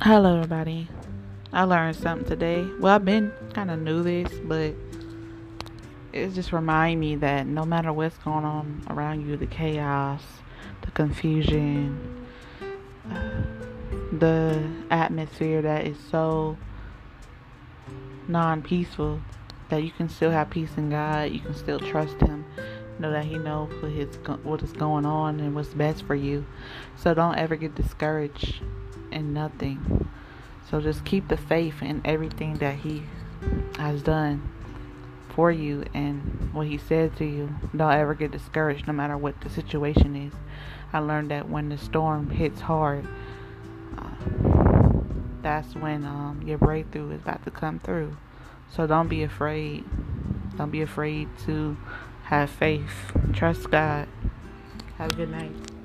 Hello, everybody. I learned something today. Well, I've been kind of knew this, but it just remind me that no matter what's going on around you, the chaos, the confusion, uh, the atmosphere that is so non-peaceful, that you can still have peace in God. You can still trust Him. Know that He knows what is going on and what's best for you. So don't ever get discouraged in nothing. So just keep the faith in everything that He has done for you and what He said to you. Don't ever get discouraged no matter what the situation is. I learned that when the storm hits hard, uh, that's when um, your breakthrough is about to come through. So don't be afraid. Don't be afraid to have faith. Trust God. Have a good night.